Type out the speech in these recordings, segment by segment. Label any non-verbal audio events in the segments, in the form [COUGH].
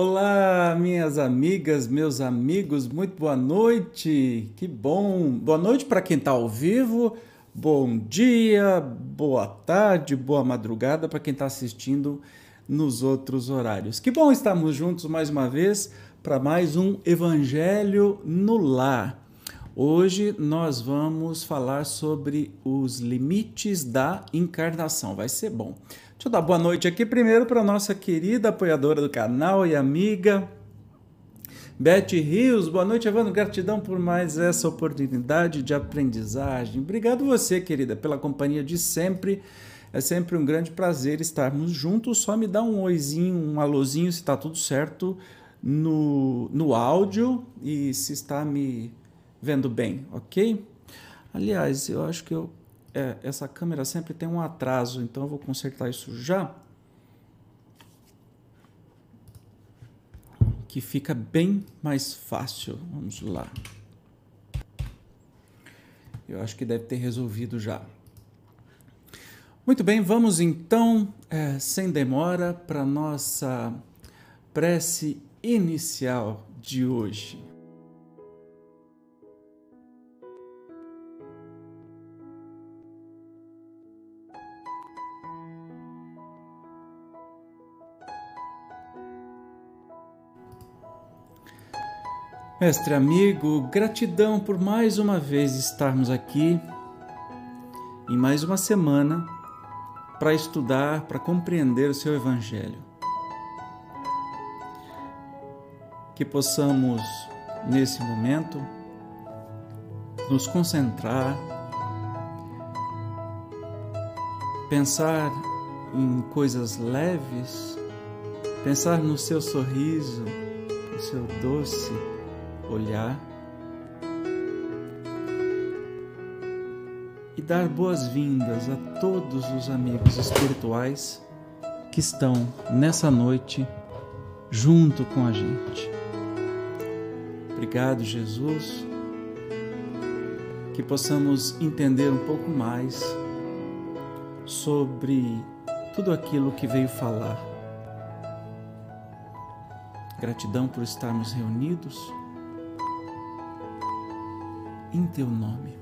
Olá, minhas amigas, meus amigos, muito boa noite. Que bom. Boa noite para quem está ao vivo. Bom dia, boa tarde, boa madrugada para quem está assistindo nos outros horários. Que bom estarmos juntos mais uma vez para mais um Evangelho no Lar. Hoje nós vamos falar sobre os limites da encarnação. Vai ser bom. Deixa eu dar boa noite aqui primeiro para nossa querida apoiadora do canal e amiga Beth Rios. Boa noite, Evandro. Gratidão por mais essa oportunidade de aprendizagem. Obrigado você, querida, pela companhia de sempre. É sempre um grande prazer estarmos juntos. Só me dá um oizinho, um alôzinho se está tudo certo no, no áudio e se está me vendo bem, ok? Aliás, eu acho que eu, é, essa câmera sempre tem um atraso, então eu vou consertar isso já. Que fica bem mais fácil. Vamos lá. Eu acho que deve ter resolvido já. Muito bem, vamos então, é, sem demora, para nossa prece inicial de hoje. Mestre amigo, gratidão por mais uma vez estarmos aqui em mais uma semana para estudar, para compreender o seu Evangelho. Que possamos, nesse momento, nos concentrar, pensar em coisas leves, pensar no seu sorriso, no seu doce olhar e dar boas-vindas a todos os amigos espirituais que estão nessa noite junto com a gente. Obrigado, Jesus, que possamos entender um pouco mais sobre tudo aquilo que veio falar. Gratidão por estarmos reunidos em teu nome.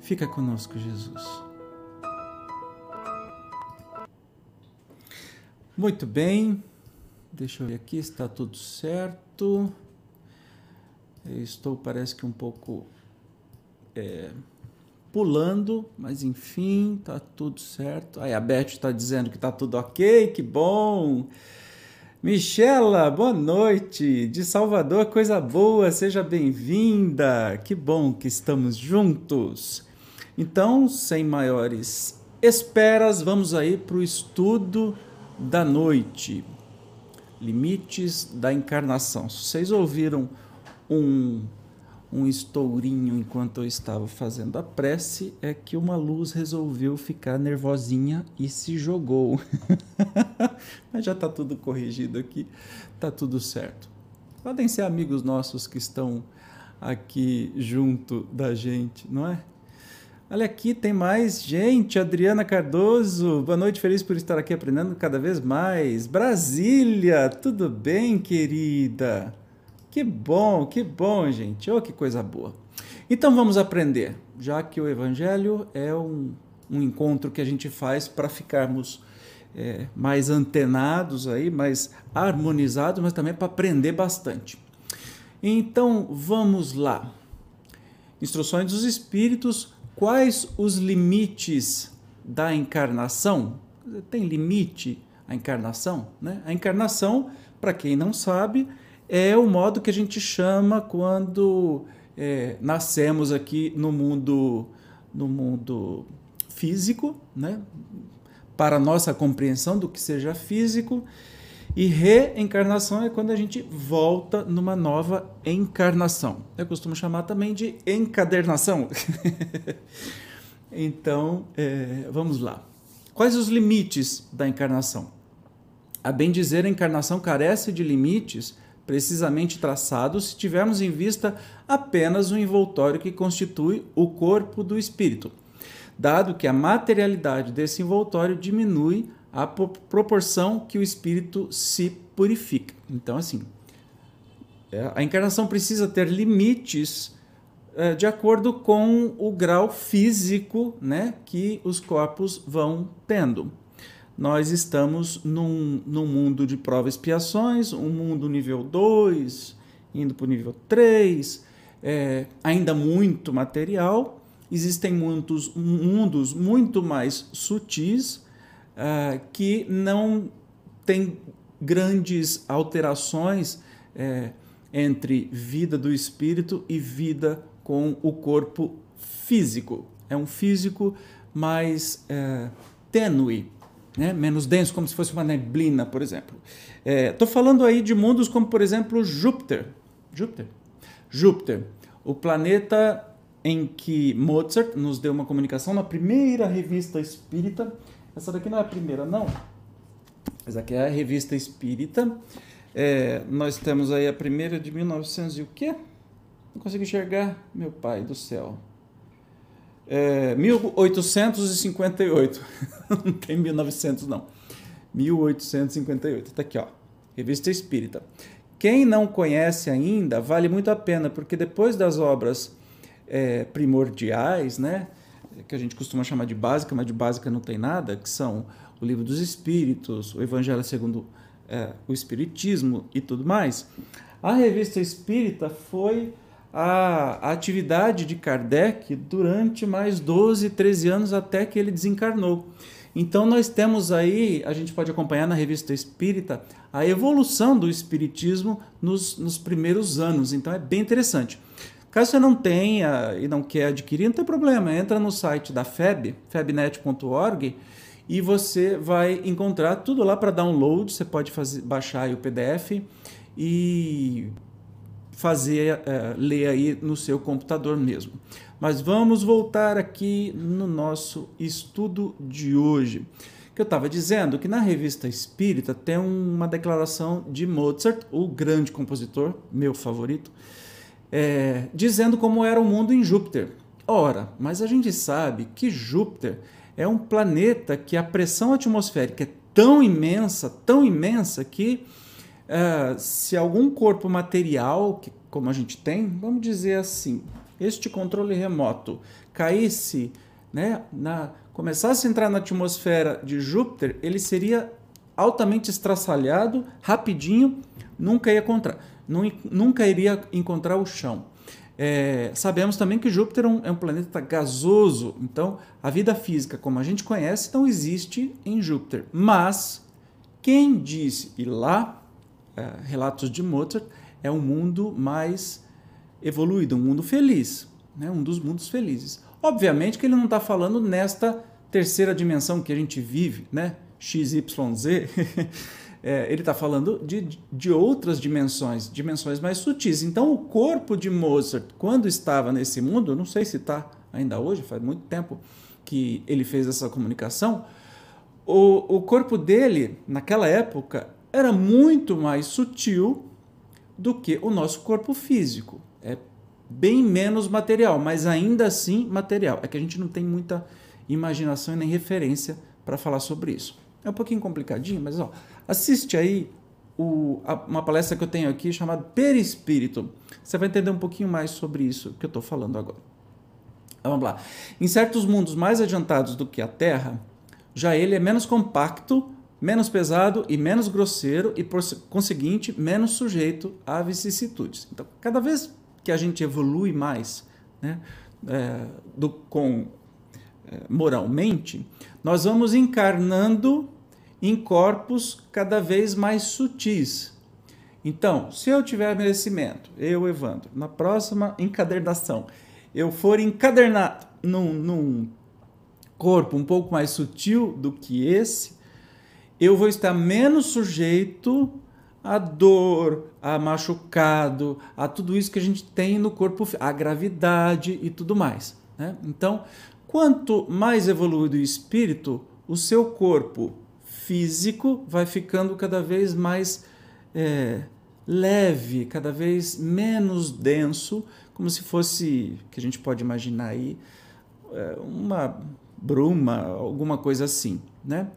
Fica conosco, Jesus. Muito bem, deixa eu ver aqui, está tudo certo. Eu estou, parece que um pouco é, pulando, mas enfim, está tudo certo. Aí a Beth está dizendo que está tudo ok, que bom. Michela, boa noite. De Salvador, coisa boa, seja bem-vinda. Que bom que estamos juntos. Então, sem maiores esperas, vamos aí para o estudo da noite. Limites da encarnação. Vocês ouviram um um estourinho enquanto eu estava fazendo a prece, é que uma luz resolveu ficar nervosinha e se jogou. [LAUGHS] Mas já está tudo corrigido aqui, está tudo certo. Podem ser amigos nossos que estão aqui junto da gente, não é? Olha aqui, tem mais gente. Adriana Cardoso, boa noite, feliz por estar aqui aprendendo cada vez mais. Brasília, tudo bem, querida? Que bom, que bom, gente. Oh, que coisa boa. Então vamos aprender, já que o Evangelho é um, um encontro que a gente faz para ficarmos é, mais antenados aí, mais harmonizados, mas também para aprender bastante. Então vamos lá. Instruções dos Espíritos. Quais os limites da encarnação? Tem limite a encarnação? Né? A encarnação, para quem não sabe, é o modo que a gente chama quando é, nascemos aqui no mundo, no mundo físico, né? para nossa compreensão do que seja físico. E reencarnação é quando a gente volta numa nova encarnação. Eu costumo chamar também de encadernação. [LAUGHS] então, é, vamos lá. Quais os limites da encarnação? A bem dizer, a encarnação carece de limites precisamente traçado se tivermos em vista apenas o envoltório que constitui o corpo do espírito, dado que a materialidade desse envoltório diminui à proporção que o espírito se purifica. Então, assim, é, a encarnação precisa ter limites é, de acordo com o grau físico né, que os corpos vão tendo. Nós estamos num, num mundo de provas expiações, um mundo nível 2, indo para o nível 3, é, ainda muito material. Existem muitos mundos muito mais sutis uh, que não têm grandes alterações é, entre vida do espírito e vida com o corpo físico. É um físico mais é, tênue, né? menos denso, como se fosse uma neblina, por exemplo. Estou é, falando aí de mundos como, por exemplo, Júpiter. Júpiter? Júpiter, o planeta em que Mozart nos deu uma comunicação na primeira revista espírita. Essa daqui não é a primeira, não. Essa aqui é a revista espírita. É, nós temos aí a primeira de 1900 e o quê? Não consigo enxergar, meu pai do céu. É, 1858. [LAUGHS] não tem 1900, não. 1858. Está aqui, ó. Revista Espírita. Quem não conhece ainda, vale muito a pena, porque depois das obras é, primordiais, né, que a gente costuma chamar de básica, mas de básica não tem nada, que são o Livro dos Espíritos, o Evangelho segundo é, o Espiritismo e tudo mais, a revista Espírita foi a, atividade de Kardec durante mais 12, 13 anos até que ele desencarnou. Então nós temos aí, a gente pode acompanhar na revista Espírita, a evolução do Espiritismo nos, nos primeiros anos. Então é bem interessante. Caso você não tenha e não quer adquirir, não tem problema. Entra no site da FEB, febnet.org, e você vai encontrar tudo lá para download. Você pode fazer, baixar o PDF e fazer é, ler aí no seu computador mesmo. Mas vamos voltar aqui no nosso estudo de hoje. Que eu estava dizendo que na revista Espírita tem uma declaração de Mozart, o grande compositor, meu favorito, é, dizendo como era o mundo em Júpiter. Ora, mas a gente sabe que Júpiter é um planeta que a pressão atmosférica é tão imensa, tão imensa que uh, se algum corpo material, que, como a gente tem, vamos dizer assim, este controle remoto caísse, né, na, começasse a entrar na atmosfera de Júpiter, ele seria altamente estraçalhado, rapidinho, nunca ia encontrar, nunca iria encontrar o chão. É, sabemos também que Júpiter é um, é um, planeta gasoso, então a vida física como a gente conhece não existe em Júpiter. Mas quem disse, e lá é, relatos de Mozart, é um mundo mais evoluído, um mundo feliz, né? um dos mundos felizes. Obviamente que ele não está falando nesta terceira dimensão que a gente vive, né? XYZ. [LAUGHS] é, ele está falando de, de outras dimensões, dimensões mais sutis. Então, o corpo de Mozart, quando estava nesse mundo, não sei se está ainda hoje, faz muito tempo que ele fez essa comunicação, o, o corpo dele, naquela época, era muito mais sutil do que o nosso corpo físico. É bem menos material, mas ainda assim material. É que a gente não tem muita imaginação e nem referência para falar sobre isso. É um pouquinho complicadinho, mas ó, assiste aí o, a, uma palestra que eu tenho aqui chamada Perispírito. Você vai entender um pouquinho mais sobre isso que eu estou falando agora. Vamos lá. Em certos mundos mais adiantados do que a Terra, já ele é menos compacto menos pesado e menos grosseiro e, por conseguinte, menos sujeito a vicissitudes. Então, cada vez que a gente evolui mais né, é, do, com, é, moralmente, nós vamos encarnando em corpos cada vez mais sutis. Então, se eu tiver merecimento, eu, Evandro, na próxima encadernação, eu for encadernado num, num corpo um pouco mais sutil do que esse, eu vou estar menos sujeito à dor, a machucado, a tudo isso que a gente tem no corpo, a gravidade e tudo mais. Né? Então, quanto mais evoluído o espírito, o seu corpo físico vai ficando cada vez mais é, leve, cada vez menos denso, como se fosse, que a gente pode imaginar aí, é, uma bruma, alguma coisa assim, né?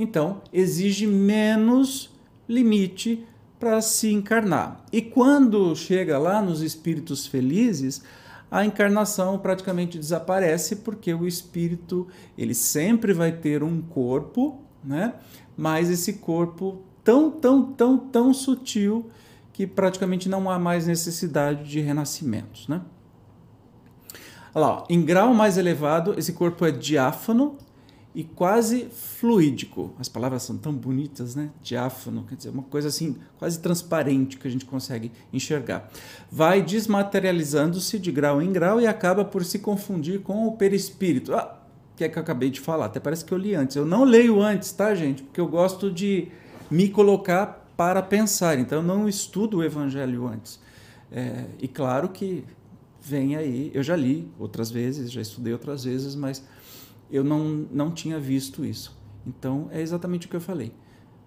Então, exige menos limite para se encarnar. E quando chega lá nos espíritos felizes, a encarnação praticamente desaparece porque o espírito ele sempre vai ter um corpo, né? Mas esse corpo tão tão tão tão sutil que praticamente não há mais necessidade de renascimentos, né? Olha lá, em grau mais elevado, esse corpo é diáfano e quase fluídico. As palavras são tão bonitas, né? Diáfano, quer dizer, uma coisa assim, quase transparente que a gente consegue enxergar. Vai desmaterializando-se de grau em grau e acaba por se confundir com o perispírito. Ah, que é que eu acabei de falar, até parece que eu li antes. Eu não leio antes, tá, gente? Porque eu gosto de me colocar para pensar, então eu não estudo o evangelho antes. É, e claro que vem aí, eu já li outras vezes, já estudei outras vezes, mas eu não, não tinha visto isso. Então é exatamente o que eu falei.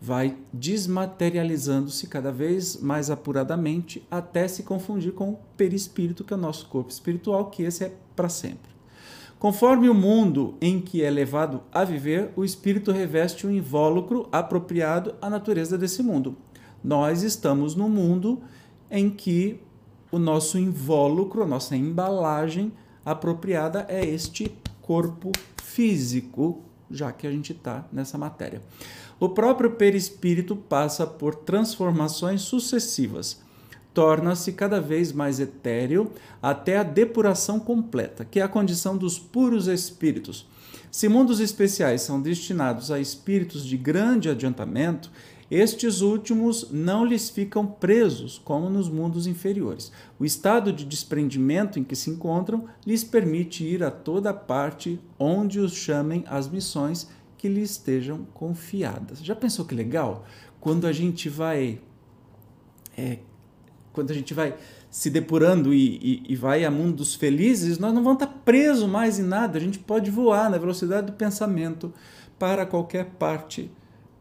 Vai desmaterializando-se cada vez mais apuradamente até se confundir com o perispírito, que é o nosso corpo espiritual, que esse é para sempre. Conforme o mundo em que é levado a viver, o espírito reveste um invólucro apropriado à natureza desse mundo. Nós estamos no mundo em que o nosso invólucro, a nossa embalagem apropriada é este corpo físico, já que a gente está nessa matéria. O próprio perispírito passa por transformações sucessivas. Torna-se cada vez mais etéreo até a depuração completa, que é a condição dos puros espíritos. Se mundos especiais são destinados a espíritos de grande adiantamento, estes últimos não lhes ficam presos, como nos mundos inferiores. O estado de desprendimento em que se encontram lhes permite ir a toda parte onde os chamem as missões que lhes estejam confiadas. Já pensou que legal? Quando a gente vai. É, quando a gente vai se depurando e, e, e, vai a mundos felizes, nós não vamos estar presos mais em nada. A gente pode voar na velocidade do pensamento para qualquer parte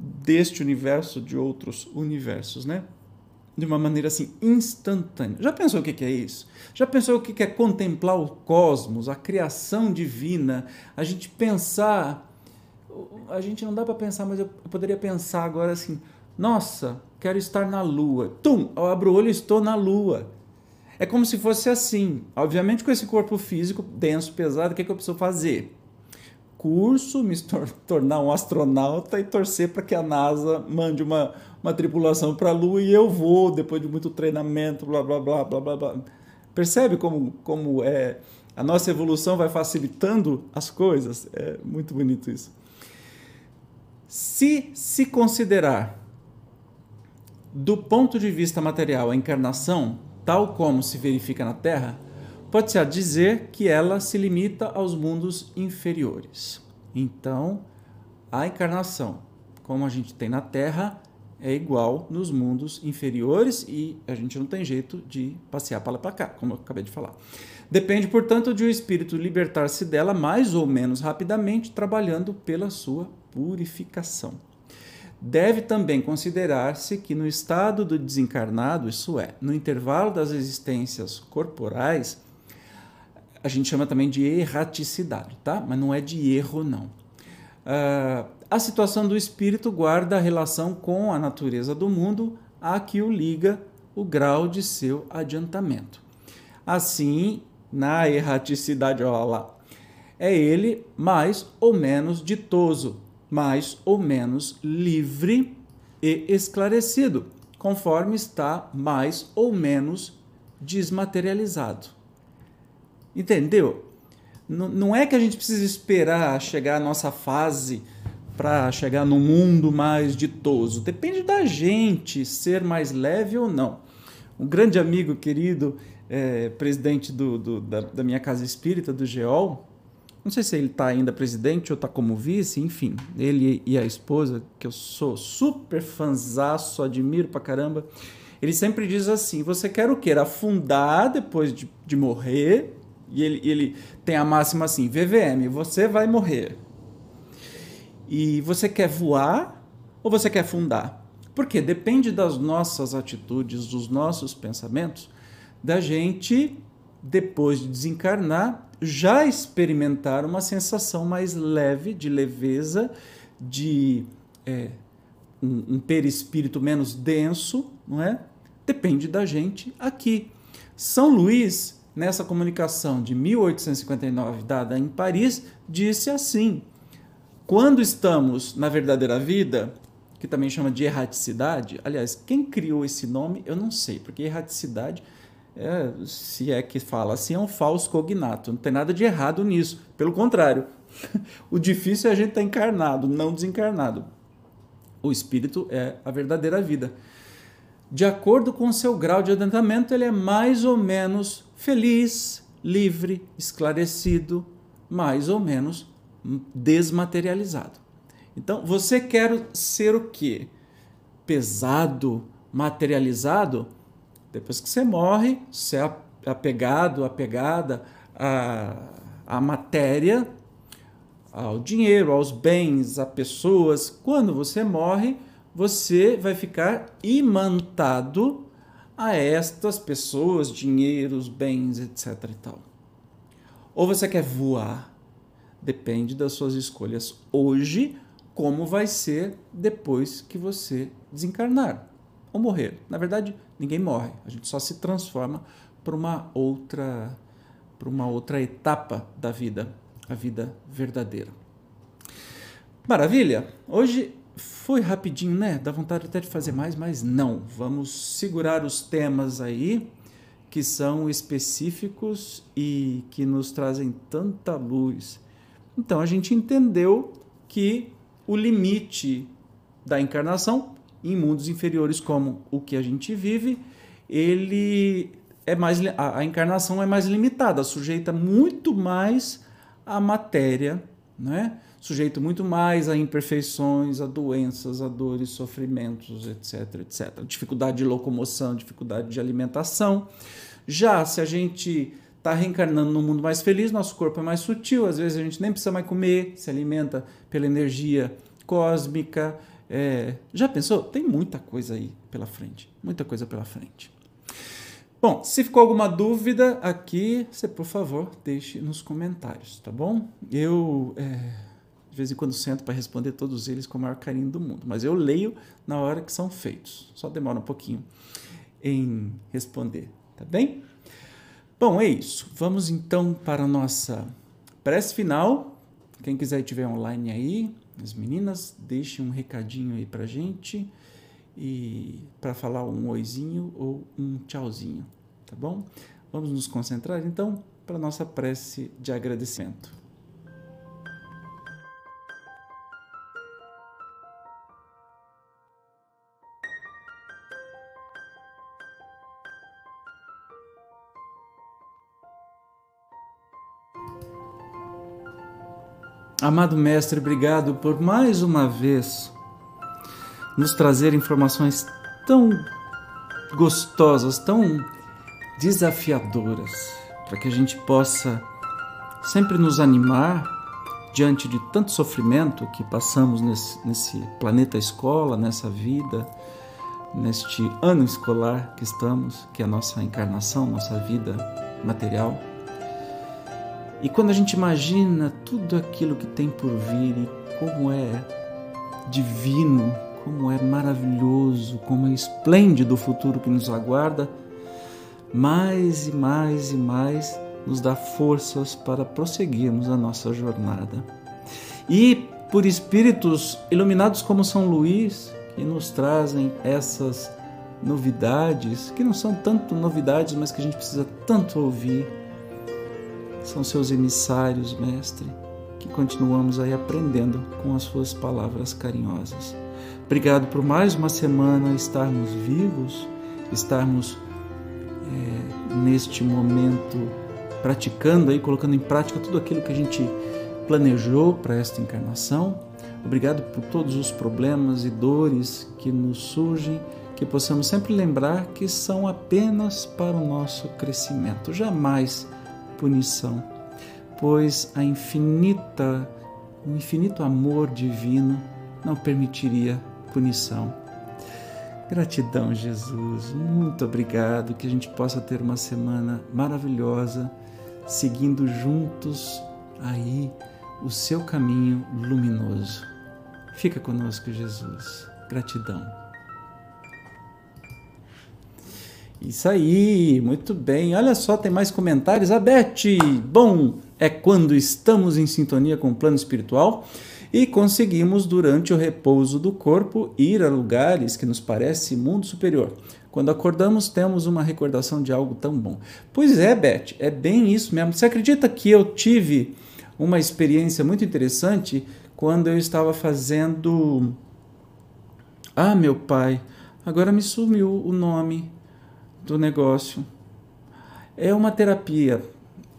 deste universo, de outros universos, né? De uma maneira assim instantânea. Já pensou o que é isso? Já pensou o que é contemplar o cosmos, a criação divina? A gente pensar. A gente não dá para pensar, mas eu poderia pensar agora assim: nossa, quero estar na Lua. Tum, eu abro o olho e estou na Lua. É como se fosse assim. Obviamente, com esse corpo físico denso, pesado, o que, é que eu preciso fazer? Curso, me [LAUGHS] tornar um astronauta e torcer para que a NASA mande uma, uma tripulação para a Lua e eu vou, depois de muito treinamento, blá, blá, blá, blá, blá, blá. Percebe como, como é, a nossa evolução vai facilitando as coisas? É muito bonito isso. Se se considerar do ponto de vista material a encarnação, tal como se verifica na Terra, pode-se dizer que ela se limita aos mundos inferiores. Então, a encarnação, como a gente tem na Terra, é igual nos mundos inferiores e a gente não tem jeito de passear para lá para cá, como eu acabei de falar. Depende, portanto, de o espírito libertar-se dela mais ou menos rapidamente, trabalhando pela sua purificação. Deve também considerar-se que no estado do desencarnado, isso é, no intervalo das existências corporais, a gente chama também de erraticidade, tá? Mas não é de erro, não. Uh, a situação do espírito guarda a relação com a natureza do mundo a que o liga o grau de seu adiantamento. Assim, na erraticidade, olha lá, é ele mais ou menos ditoso, mais ou menos livre e esclarecido, conforme está mais ou menos desmaterializado. Entendeu? N não é que a gente precisa esperar chegar a nossa fase para chegar no mundo mais ditoso. Depende da gente ser mais leve ou não. Um grande amigo querido, é, presidente do, do, da, da, minha casa espírita, do GEOL, não sei se ele está ainda presidente ou está como vice, enfim, ele e a esposa, que eu sou super fanzaço, admiro pra caramba, ele sempre diz assim: você quer o quê? Afundar depois de, de morrer e ele, ele tem a máxima assim: VVM, você vai morrer. E você quer voar ou você quer fundar? Porque depende das nossas atitudes, dos nossos pensamentos, da gente, depois de desencarnar, já experimentar uma sensação mais leve, de leveza, de é, um, um perispírito menos denso, não é? Depende da gente aqui. São Luís, nessa comunicação de 1859 dada em Paris, disse assim: quando estamos na verdadeira vida, que também chama de erraticidade, aliás, quem criou esse nome eu não sei, porque erraticidade, é, se é que fala assim, é um falso cognato, não tem nada de errado nisso, pelo contrário, [LAUGHS] o difícil é a gente estar tá encarnado, não desencarnado. O espírito é a verdadeira vida de acordo com seu grau de adiantamento, ele é mais ou menos feliz, livre, esclarecido, mais ou menos desmaterializado. Então, você quer ser o quê? Pesado, materializado? Depois que você morre, você é apegado, apegada à, à matéria, ao dinheiro, aos bens, a pessoas. Quando você morre, você vai ficar imantado a estas pessoas, dinheiros, bens, etc. e tal. Ou você quer voar? Depende das suas escolhas hoje, como vai ser depois que você desencarnar ou morrer. Na verdade, ninguém morre, a gente só se transforma para uma outra para uma outra etapa da vida, a vida verdadeira. Maravilha. Hoje foi rapidinho, né? Dá vontade até de fazer mais, mas não. Vamos segurar os temas aí que são específicos e que nos trazem tanta luz. Então a gente entendeu que o limite da encarnação em mundos inferiores como o que a gente vive, ele é mais a, a encarnação é mais limitada, sujeita muito mais à matéria, né? Sujeito muito mais a imperfeições, a doenças, a dores, sofrimentos, etc, etc. Dificuldade de locomoção, dificuldade de alimentação. Já se a gente está reencarnando num mundo mais feliz, nosso corpo é mais sutil, às vezes a gente nem precisa mais comer, se alimenta pela energia cósmica. É... já pensou? Tem muita coisa aí pela frente, muita coisa pela frente. Bom, se ficou alguma dúvida aqui, você por favor deixe nos comentários, tá bom? Eu é de vez em quando sento para responder todos eles com o maior carinho do mundo, mas eu leio na hora que são feitos. Só demora um pouquinho em responder, tá bem? Bom, é isso. Vamos então para a nossa prece final. Quem quiser estiver online aí, as meninas, deixem um recadinho aí para gente e para falar um oizinho ou um tchauzinho, tá bom? Vamos nos concentrar então para a nossa prece de agradecimento. Amado Mestre, obrigado por mais uma vez nos trazer informações tão gostosas, tão desafiadoras, para que a gente possa sempre nos animar diante de tanto sofrimento que passamos nesse, nesse planeta escola, nessa vida, neste ano escolar que estamos, que é a nossa encarnação, nossa vida material. E quando a gente imagina tudo aquilo que tem por vir e como é divino, como é maravilhoso, como é esplêndido o futuro que nos aguarda, mais e mais e mais nos dá forças para prosseguirmos a nossa jornada. E por espíritos iluminados como São Luís, que nos trazem essas novidades, que não são tanto novidades, mas que a gente precisa tanto ouvir são seus emissários, Mestre, que continuamos aí aprendendo com as suas palavras carinhosas. Obrigado por mais uma semana estarmos vivos, estarmos é, neste momento praticando aí, colocando em prática tudo aquilo que a gente planejou para esta encarnação. Obrigado por todos os problemas e dores que nos surgem, que possamos sempre lembrar que são apenas para o nosso crescimento, jamais punição, pois a infinita, o infinito amor divino não permitiria punição. Gratidão, Jesus. Muito obrigado. Que a gente possa ter uma semana maravilhosa, seguindo juntos aí o seu caminho luminoso. Fica conosco, Jesus. Gratidão. Isso aí, muito bem. Olha só, tem mais comentários. A Beth, bom, é quando estamos em sintonia com o plano espiritual e conseguimos, durante o repouso do corpo, ir a lugares que nos parece mundo superior. Quando acordamos, temos uma recordação de algo tão bom. Pois é, Beth, é bem isso mesmo. Você acredita que eu tive uma experiência muito interessante quando eu estava fazendo. Ah, meu pai, agora me sumiu o nome do negócio. É uma terapia,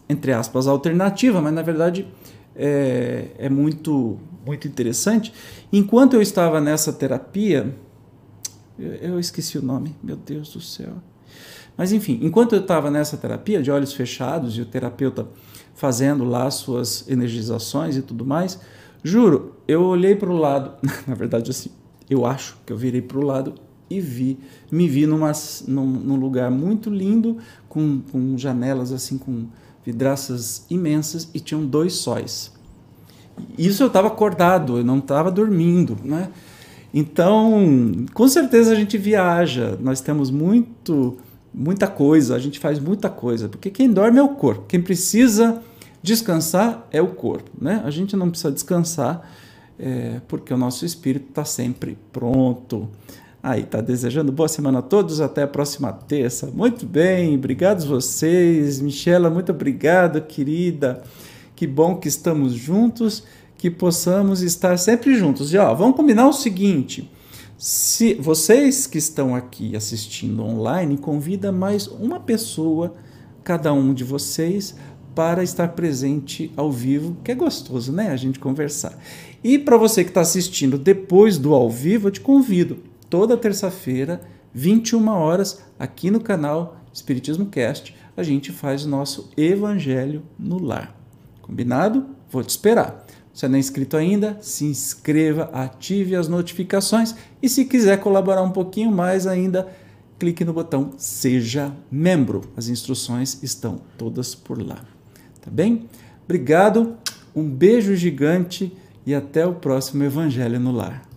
entre aspas, alternativa, mas na verdade é, é muito, muito interessante. Enquanto eu estava nessa terapia, eu, eu esqueci o nome, meu Deus do céu. Mas enfim, enquanto eu estava nessa terapia de olhos fechados e o terapeuta fazendo lá suas energizações e tudo mais, juro, eu olhei para o lado, [LAUGHS] na verdade assim, eu acho que eu virei para o lado e vi, me vi numa, num, num lugar muito lindo, com, com janelas assim, com vidraças imensas e tinham dois sóis. Isso eu estava acordado, eu não estava dormindo, né? Então, com certeza a gente viaja, nós temos muito, muita coisa, a gente faz muita coisa, porque quem dorme é o corpo, quem precisa descansar é o corpo, né? A gente não precisa descansar é, porque o nosso espírito está sempre pronto. Aí, tá desejando boa semana a todos, até a próxima terça. Muito bem, obrigados vocês. Michela, muito obrigado, querida. Que bom que estamos juntos que possamos estar sempre juntos. E ó, vamos combinar o seguinte: se vocês que estão aqui assistindo online, convida mais uma pessoa, cada um de vocês, para estar presente ao vivo, que é gostoso, né? A gente conversar. E para você que está assistindo depois do ao vivo, eu te convido toda terça-feira, 21 horas, aqui no canal Espiritismo Cast, a gente faz o nosso Evangelho no Lar. Combinado? Vou te esperar. Se não é inscrito ainda, se inscreva, ative as notificações e se quiser colaborar um pouquinho mais ainda, clique no botão Seja Membro. As instruções estão todas por lá. Tá bem? Obrigado, um beijo gigante e até o próximo Evangelho no Lar.